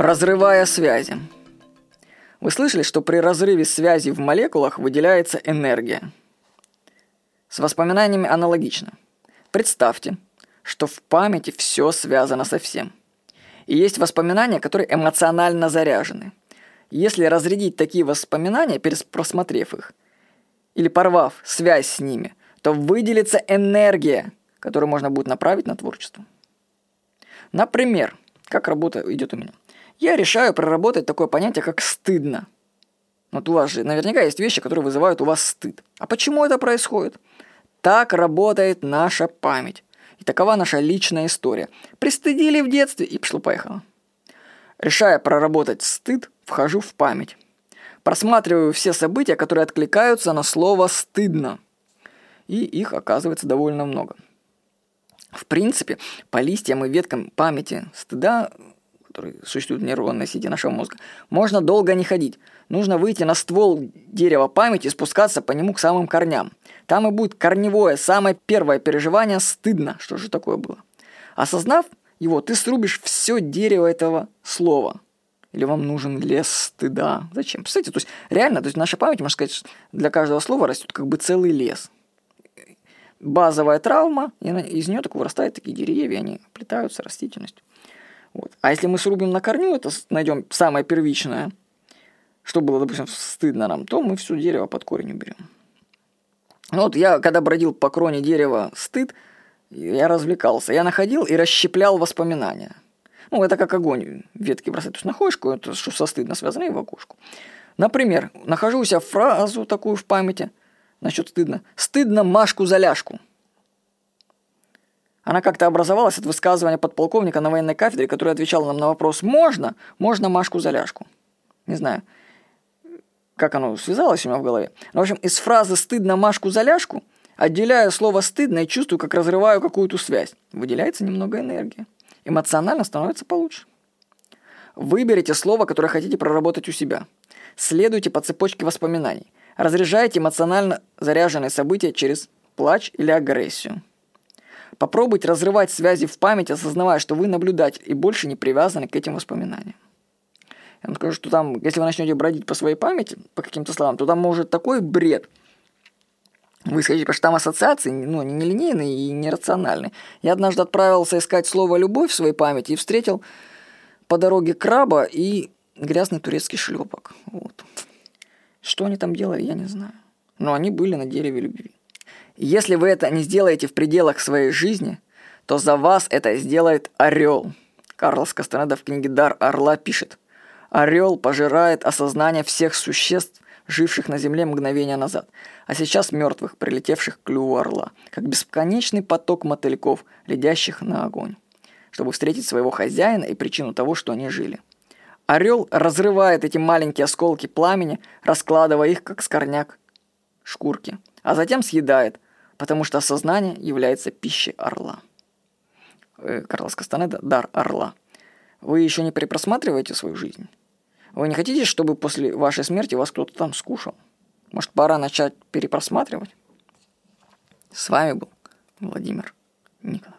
Разрывая связи. Вы слышали, что при разрыве связи в молекулах выделяется энергия? С воспоминаниями аналогично. Представьте, что в памяти все связано со всем. И есть воспоминания, которые эмоционально заряжены. Если разрядить такие воспоминания, просмотрев их, или порвав связь с ними, то выделится энергия, которую можно будет направить на творчество. Например, как работа идет у меня. Я решаю проработать такое понятие, как стыдно. Вот у вас же наверняка есть вещи, которые вызывают у вас стыд. А почему это происходит? Так работает наша память. И такова наша личная история. Пристыдили в детстве и пошло-поехало. Решая проработать стыд, вхожу в память. Просматриваю все события, которые откликаются на слово «стыдно». И их оказывается довольно много. В принципе, по листьям и веткам памяти стыда, которые существуют в нейронной сети нашего мозга, можно долго не ходить. Нужно выйти на ствол дерева памяти и спускаться по нему к самым корням. Там и будет корневое, самое первое переживание стыдно. Что же такое было? Осознав его, ты срубишь все дерево этого слова. Или вам нужен лес стыда? Зачем? Представляете, то есть реально, то есть наша память, можно сказать, для каждого слова растет как бы целый лес. Базовая травма, и из нее так вырастают такие деревья, они плетаются растительностью. Вот. А если мы срубим на корню, это найдем самое первичное, что было, допустим, стыдно нам, то мы все дерево под корень уберем. Ну вот я, когда бродил по кроне дерева стыд, я развлекался. Я находил и расщеплял воспоминания. Ну, это как огонь ветки бросать. То есть находишь какое-то, что со стыдно связано, и в окошку. Например, нахожу у себя фразу такую в памяти, насчет стыдно. Стыдно Машку за ляжку. Она как-то образовалась от высказывания подполковника на военной кафедре, который отвечал нам на вопрос «Можно? Можно Машку за ляжку?» Не знаю, как оно связалось у меня в голове. Но, в общем, из фразы «стыдно Машку за ляжку» отделяю слово «стыдно» и чувствую, как разрываю какую-то связь. Выделяется немного энергии. Эмоционально становится получше. Выберите слово, которое хотите проработать у себя. Следуйте по цепочке воспоминаний. Разряжайте эмоционально заряженные события через плач или агрессию. Попробуйте разрывать связи в памяти, осознавая, что вы наблюдатель и больше не привязаны к этим воспоминаниям. Я вам скажу, что там, если вы начнете бродить по своей памяти, по каким-то словам, то там может такой бред выскочить, потому что там ассоциации ну, не нелинейные и нерациональные. Я однажды отправился искать слово «любовь» в своей памяти и встретил по дороге краба и грязный турецкий шлепок. Вот. Что они там делали, я не знаю. Но они были на дереве любви. Если вы это не сделаете в пределах своей жизни, то за вас это сделает орел. Карлос Кастанеда в книге «Дар орла» пишет – Орел пожирает осознание всех существ, живших на земле мгновение назад, а сейчас мертвых, прилетевших к клюву орла, как бесконечный поток мотыльков, ледящих на огонь, чтобы встретить своего хозяина и причину того, что они жили. Орел разрывает эти маленькие осколки пламени, раскладывая их, как скорняк шкурки, а затем съедает, потому что осознание является пищей орла. Э, Карлос Кастанеда «Дар орла». Вы еще не перепросматриваете свою жизнь? Вы не хотите, чтобы после вашей смерти вас кто-то там скушал? Может, пора начать перепросматривать? С вами был Владимир Никонов.